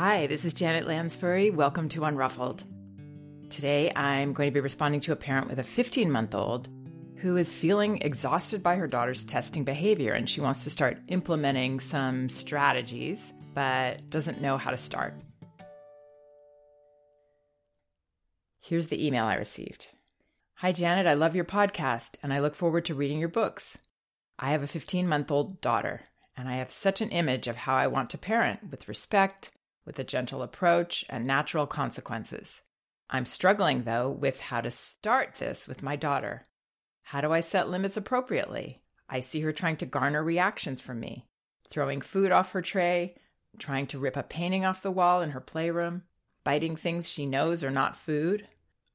Hi, this is Janet Lansbury. Welcome to Unruffled. Today I'm going to be responding to a parent with a 15 month old who is feeling exhausted by her daughter's testing behavior and she wants to start implementing some strategies but doesn't know how to start. Here's the email I received Hi, Janet. I love your podcast and I look forward to reading your books. I have a 15 month old daughter and I have such an image of how I want to parent with respect, with a gentle approach, and natural consequences. I'm struggling, though, with how to start this with my daughter. How do I set limits appropriately? I see her trying to garner reactions from me, throwing food off her tray, trying to rip a painting off the wall in her playroom, biting things she knows are not food.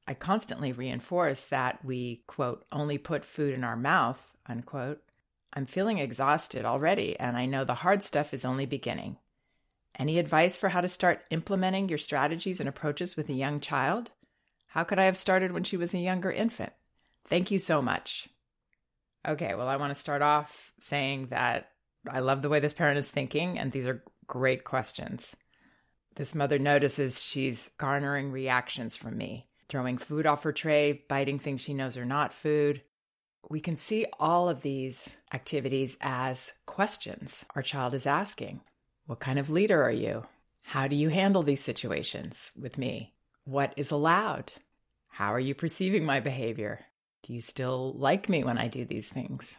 I constantly reinforce that we, quote, only put food in our mouth, unquote. I'm feeling exhausted already, and I know the hard stuff is only beginning. Any advice for how to start implementing your strategies and approaches with a young child? How could I have started when she was a younger infant? Thank you so much. Okay, well, I want to start off saying that I love the way this parent is thinking, and these are great questions. This mother notices she's garnering reactions from me, throwing food off her tray, biting things she knows are not food. We can see all of these activities as questions our child is asking. What kind of leader are you? How do you handle these situations with me? What is allowed? How are you perceiving my behavior? Do you still like me when I do these things?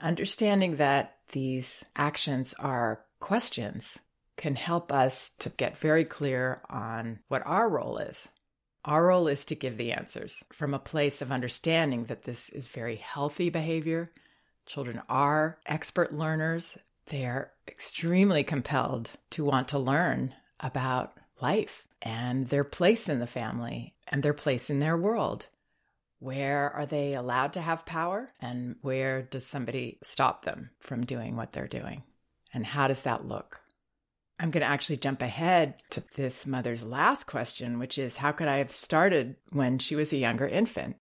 Understanding that these actions are questions can help us to get very clear on what our role is. Our role is to give the answers from a place of understanding that this is very healthy behavior. Children are expert learners. They're extremely compelled to want to learn about life and their place in the family and their place in their world. Where are they allowed to have power? And where does somebody stop them from doing what they're doing? And how does that look? I'm going to actually jump ahead to this mother's last question, which is how could I have started when she was a younger infant?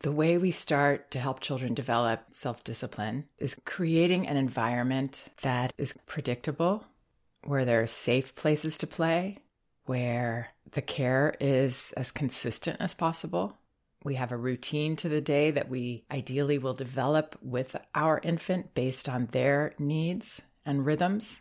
The way we start to help children develop self discipline is creating an environment that is predictable, where there are safe places to play, where the care is as consistent as possible, we have a routine to the day that we ideally will develop with our infant based on their needs and rhythms.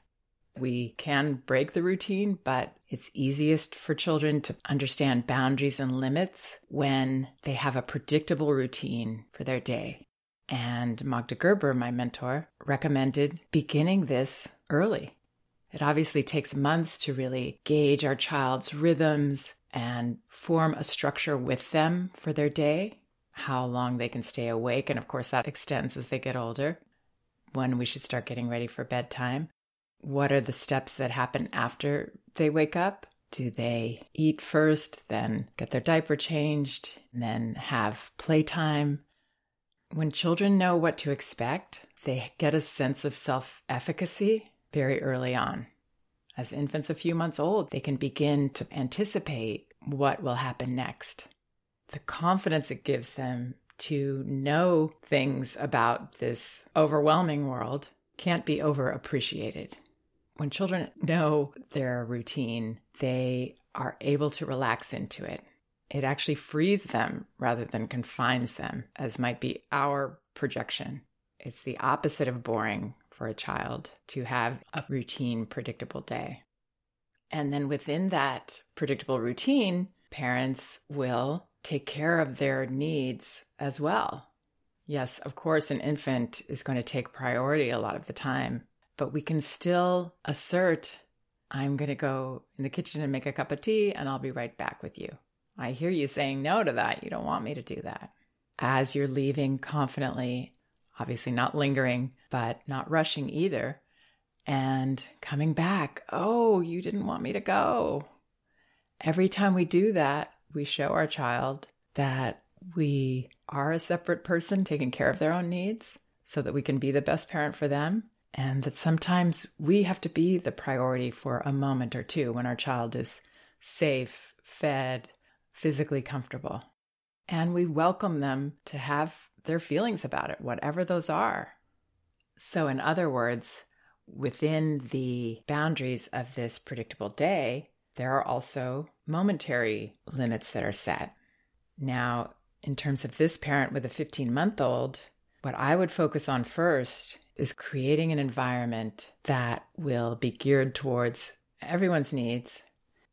We can break the routine, but it's easiest for children to understand boundaries and limits when they have a predictable routine for their day. And Magda Gerber, my mentor, recommended beginning this early. It obviously takes months to really gauge our child's rhythms and form a structure with them for their day, how long they can stay awake. And of course, that extends as they get older, when we should start getting ready for bedtime. What are the steps that happen after they wake up? Do they eat first, then get their diaper changed, then have playtime? When children know what to expect, they get a sense of self efficacy very early on. As infants a few months old, they can begin to anticipate what will happen next. The confidence it gives them to know things about this overwhelming world can't be overappreciated. When children know their routine, they are able to relax into it. It actually frees them rather than confines them, as might be our projection. It's the opposite of boring for a child to have a routine, predictable day. And then within that predictable routine, parents will take care of their needs as well. Yes, of course, an infant is going to take priority a lot of the time, but we can still assert, I'm going to go in the kitchen and make a cup of tea and I'll be right back with you. I hear you saying no to that. You don't want me to do that. As you're leaving confidently, obviously not lingering, but not rushing either, and coming back. Oh, you didn't want me to go. Every time we do that, we show our child that we are a separate person taking care of their own needs so that we can be the best parent for them. And that sometimes we have to be the priority for a moment or two when our child is safe, fed, physically comfortable. And we welcome them to have their feelings about it, whatever those are. So, in other words, within the boundaries of this predictable day, there are also momentary limits that are set. Now, in terms of this parent with a 15 month old, what I would focus on first is creating an environment that will be geared towards everyone's needs.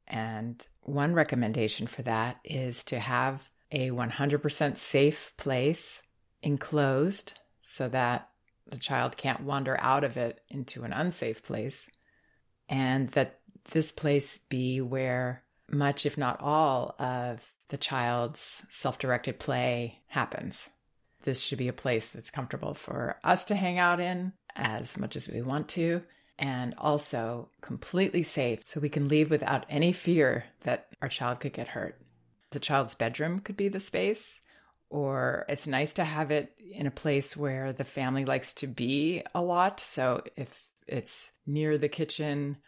And one recommendation for that is to have a 100% safe place enclosed so that the child can't wander out of it into an unsafe place. And that this place be where much, if not all, of the child's self directed play happens. This should be a place that's comfortable for us to hang out in as much as we want to, and also completely safe so we can leave without any fear that our child could get hurt. The child's bedroom could be the space, or it's nice to have it in a place where the family likes to be a lot. So if it's near the kitchen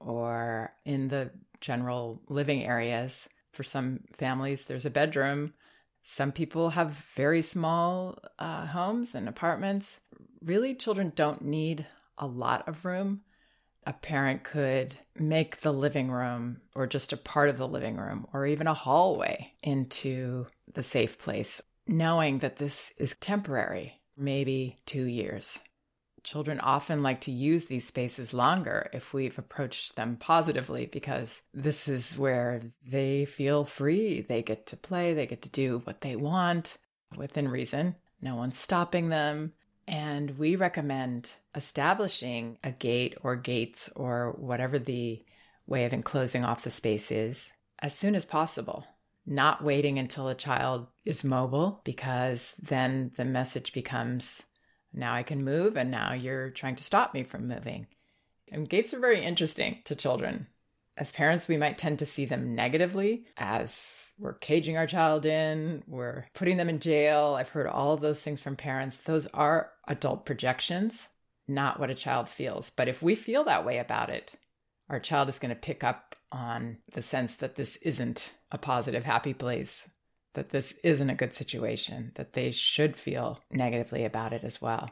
or in the general living areas, for some families, there's a bedroom. Some people have very small uh, homes and apartments. Really, children don't need a lot of room. A parent could make the living room or just a part of the living room or even a hallway into the safe place, knowing that this is temporary, maybe two years. Children often like to use these spaces longer if we've approached them positively because this is where they feel free. They get to play, they get to do what they want within reason. No one's stopping them. And we recommend establishing a gate or gates or whatever the way of enclosing off the space is as soon as possible not waiting until a child is mobile because then the message becomes now I can move, and now you're trying to stop me from moving. And gates are very interesting to children. As parents, we might tend to see them negatively as we're caging our child in, we're putting them in jail. I've heard all of those things from parents. Those are adult projections, not what a child feels. But if we feel that way about it, our child is going to pick up on the sense that this isn't a positive, happy place that this isn't a good situation, that they should feel negatively about it as well.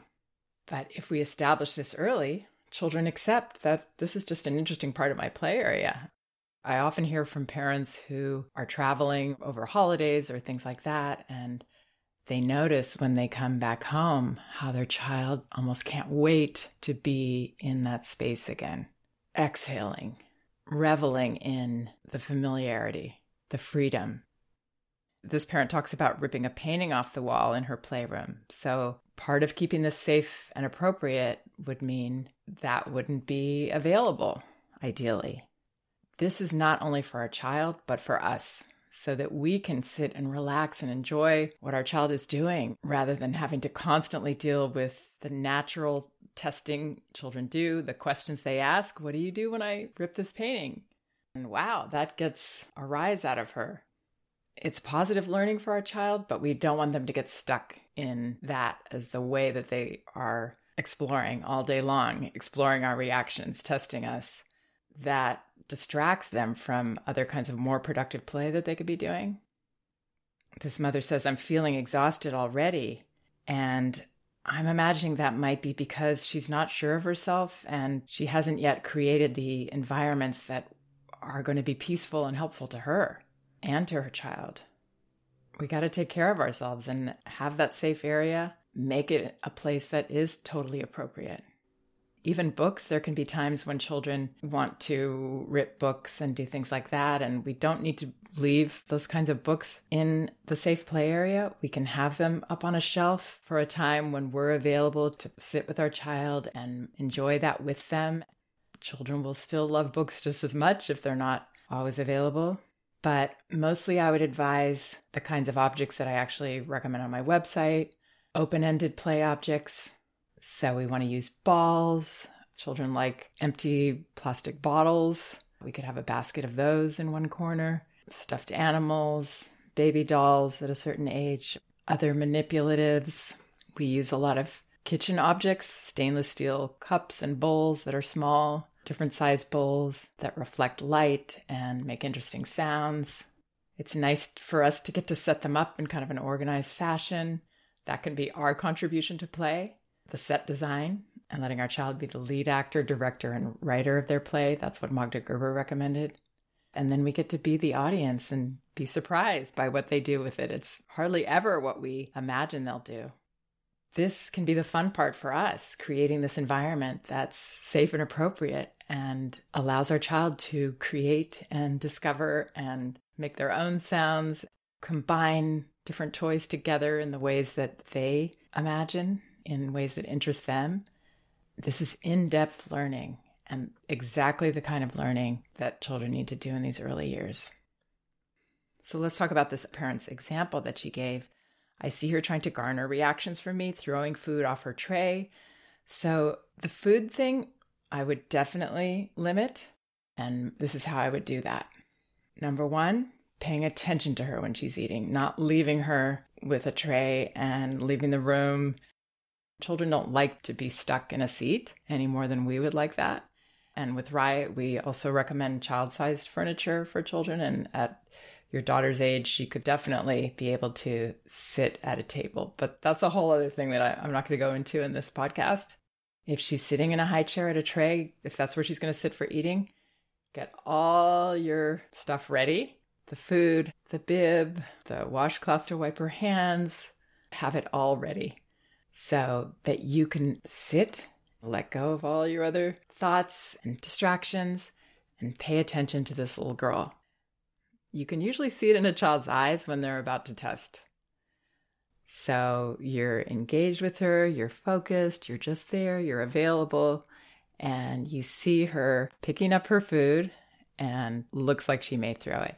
But if we establish this early, children accept that this is just an interesting part of my play area. I often hear from parents who are traveling over holidays or things like that, and they notice when they come back home how their child almost can't wait to be in that space again, exhaling, reveling in the familiarity, the freedom, this parent talks about ripping a painting off the wall in her playroom. So, part of keeping this safe and appropriate would mean that wouldn't be available, ideally. This is not only for our child, but for us, so that we can sit and relax and enjoy what our child is doing rather than having to constantly deal with the natural testing children do, the questions they ask. What do you do when I rip this painting? And wow, that gets a rise out of her it's positive learning for our child, but we don't want them to get stuck in that as the way that they are exploring all day long, exploring our reactions, testing us. That distracts them from other kinds of more productive play that they could be doing. This mother says, I'm feeling exhausted already. And I'm imagining that might be because she's not sure of herself and she hasn't yet created the environments that are going to be peaceful and helpful to her and to her child. We got to take care of ourselves and have that safe area, make it a place that is totally appropriate. Even books, there can be times when children want to rip books and do things like that. And we don't need to leave those kinds of books in the safe play area. We can have them up on a shelf for a time when we're available to sit with our child and enjoy that with them. Children will still love books just as much if they're not always available. But mostly, I would advise the kinds of objects that I actually recommend on my website open ended play objects. So, we want to use balls. Children like empty plastic bottles. We could have a basket of those in one corner, stuffed animals, baby dolls at a certain age, other manipulatives. We use a lot of kitchen objects, stainless steel cups and bowls that are small, different size bowls that reflect light and make interesting sounds. It's nice for us to get to set them up in kind of an organized fashion. That can be our contribution to play, the set design. and letting our child be the lead actor, director, and writer of their play. That's what Magda Gerber recommended. And then we get to be the audience and be surprised by what they do with it. It's hardly ever what we imagine they'll do. This can be the fun part for us, creating this environment that's safe and appropriate and allows our child to create and discover and make their own sounds, combine different toys together in the ways that they imagine, in ways that interest them. This is in depth learning and exactly the kind of learning that children need to do in these early years. So let's talk about this parent's example that she gave. I see her trying to garner reactions from me, throwing food off her tray. So the food thing, I would definitely limit. And this is how I would do that. Number one, paying attention to her when she's eating, not leaving her with a tray and leaving the room. Children don't like to be stuck in a seat any more than we would like that. And with RIE, we also recommend child sized furniture for children. And at your daughter's age, she could definitely be able to sit at a table. But that's a whole other thing that I, am not going to go into in this podcast. If she's sitting in a high chair at a tray, if that's where she's going to sit for eating, get all your stuff ready the food, the bib, the washcloth to wipe her hands, have it all ready so that you can sit let go of all your other thoughts and distractions and pay attention to this little girl. You can usually see it in a child's eyes when they're about to test. So you're engaged with her, you're focused, you're just there, you're available, and you see her picking up her food and looks like she may throw it.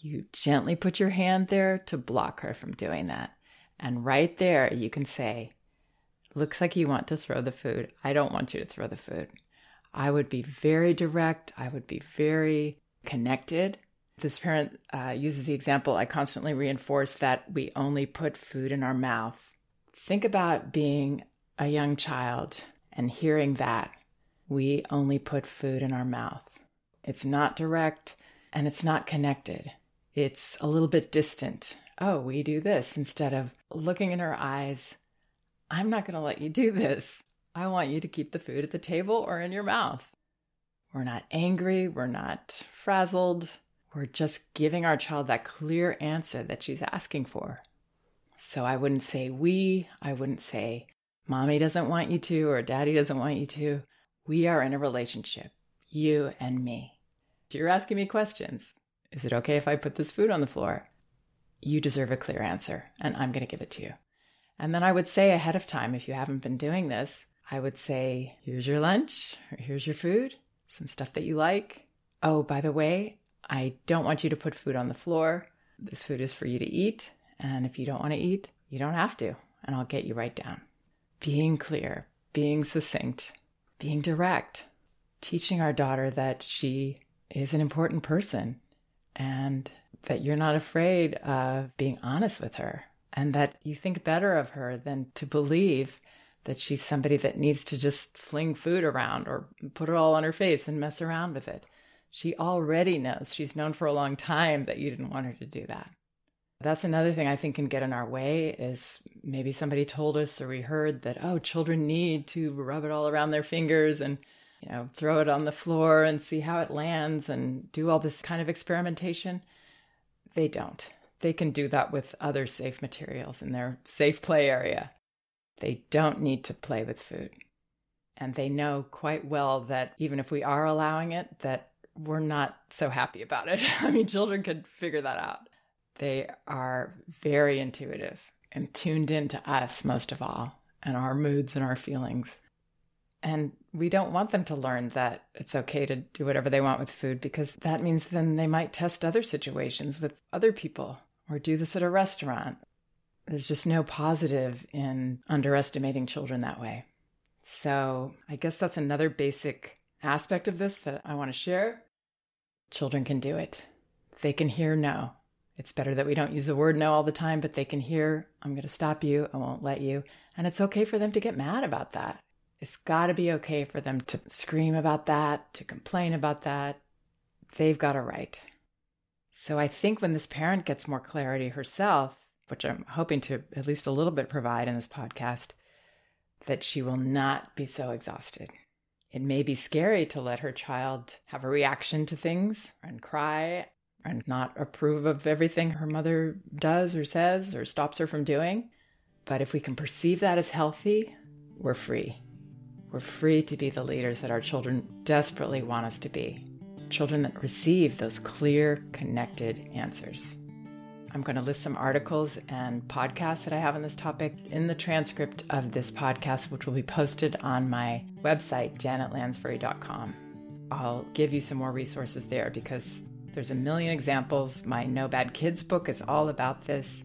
You gently put your hand there to block her from doing that. And right there, you can say, Looks like you want to throw the food. I don't want you to throw the food. I would be very direct. I would be very connected. This parent uh, uses the example I constantly reinforce that we only put food in our mouth. Think about being a young child and hearing that we only put food in our mouth. It's not direct and it's not connected. It's a little bit distant. Oh, we do this instead of looking in her eyes I'm not going to let you do this. I want you to keep the food at the table or in your mouth. We're not angry. We're not frazzled. We're just giving our child that clear answer that she's asking for. So I wouldn't say we. I wouldn't say mommy doesn't want you to or daddy doesn't want you to. We are in a relationship, you and me. You're asking me questions. Is it okay if I put this food on the floor? You deserve a clear answer, and I'm going to give it to you. And then I would say ahead of time, if you haven't been doing this, I would say, here's your lunch, or here's your food, some stuff that you like. Oh, by the way, I don't want you to put food on the floor. This food is for you to eat. And if you don't want to eat, you don't have to. And I'll get you right down. Being clear, being succinct, being direct, teaching our daughter that she is an important person and that you're not afraid of being honest with her and that you think better of her than to believe that she's somebody that needs to just fling food around or put it all on her face and mess around with it. She already knows. She's known for a long time that you didn't want her to do that. That's another thing I think can get in our way is maybe somebody told us or we heard that, oh, children need to rub it all around their fingers and, you know, throw it on the floor and see how it lands and do all this kind of experimentation. They don't they can do that with other safe materials in their safe play area. They don't need to play with food. And they know quite well that even if we are allowing it, that we're not so happy about it. I mean, children can figure that out. They are very intuitive and tuned in to us most of all and our moods and our feelings. And we don't want them to learn that it's okay to do whatever they want with food because that means then they might test other situations with other people or do this at a restaurant. There's just no positive in underestimating children that way. So I guess that's another basic aspect of this that I want to share. Children can do it. They can hear no. It's better that we don't use the word no all the time, but they can hear, I'm going to stop you, I won't let you. And it's okay for them to get mad about that. It's got to be okay for them to scream about that, to complain about that. They've got a right. So I think when this parent gets more clarity herself, which I'm hoping to at least a little bit provide in this podcast, that she will not be so exhausted. It may be scary to let her child have a reaction to things and cry and not approve of everything her mother does or says or stops her from doing. But if we can perceive that as healthy, we're free. We're free to be the leaders that our children desperately want us to be. Children that receive those clear, connected answers. I'm going to list some articles and podcasts that I have on this topic in the transcript of this podcast, which will be posted on my website, janetlansbury.com. I'll give you some more resources there because there's a million examples. My No Bad Kids book is all about this.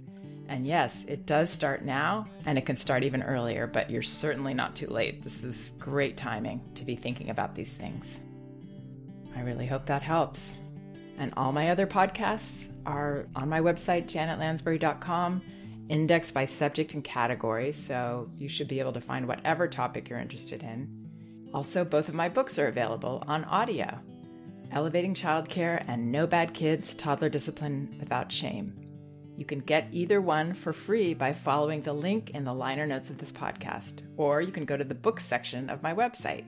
And yes, it does start now and it can start even earlier, but you're certainly not too late. This is great timing to be thinking about these things. I really hope that helps. And all my other podcasts are on my website, janetlansbury.com, indexed by subject and category, so you should be able to find whatever topic you're interested in. Also, both of my books are available on audio Elevating Childcare and No Bad Kids Toddler Discipline Without Shame. You can get either one for free by following the link in the liner notes of this podcast, or you can go to the books section of my website.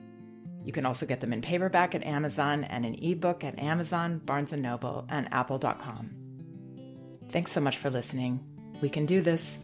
You can also get them in paperback at Amazon and an ebook at Amazon, Barnes & Noble, and apple.com. Thanks so much for listening. We can do this.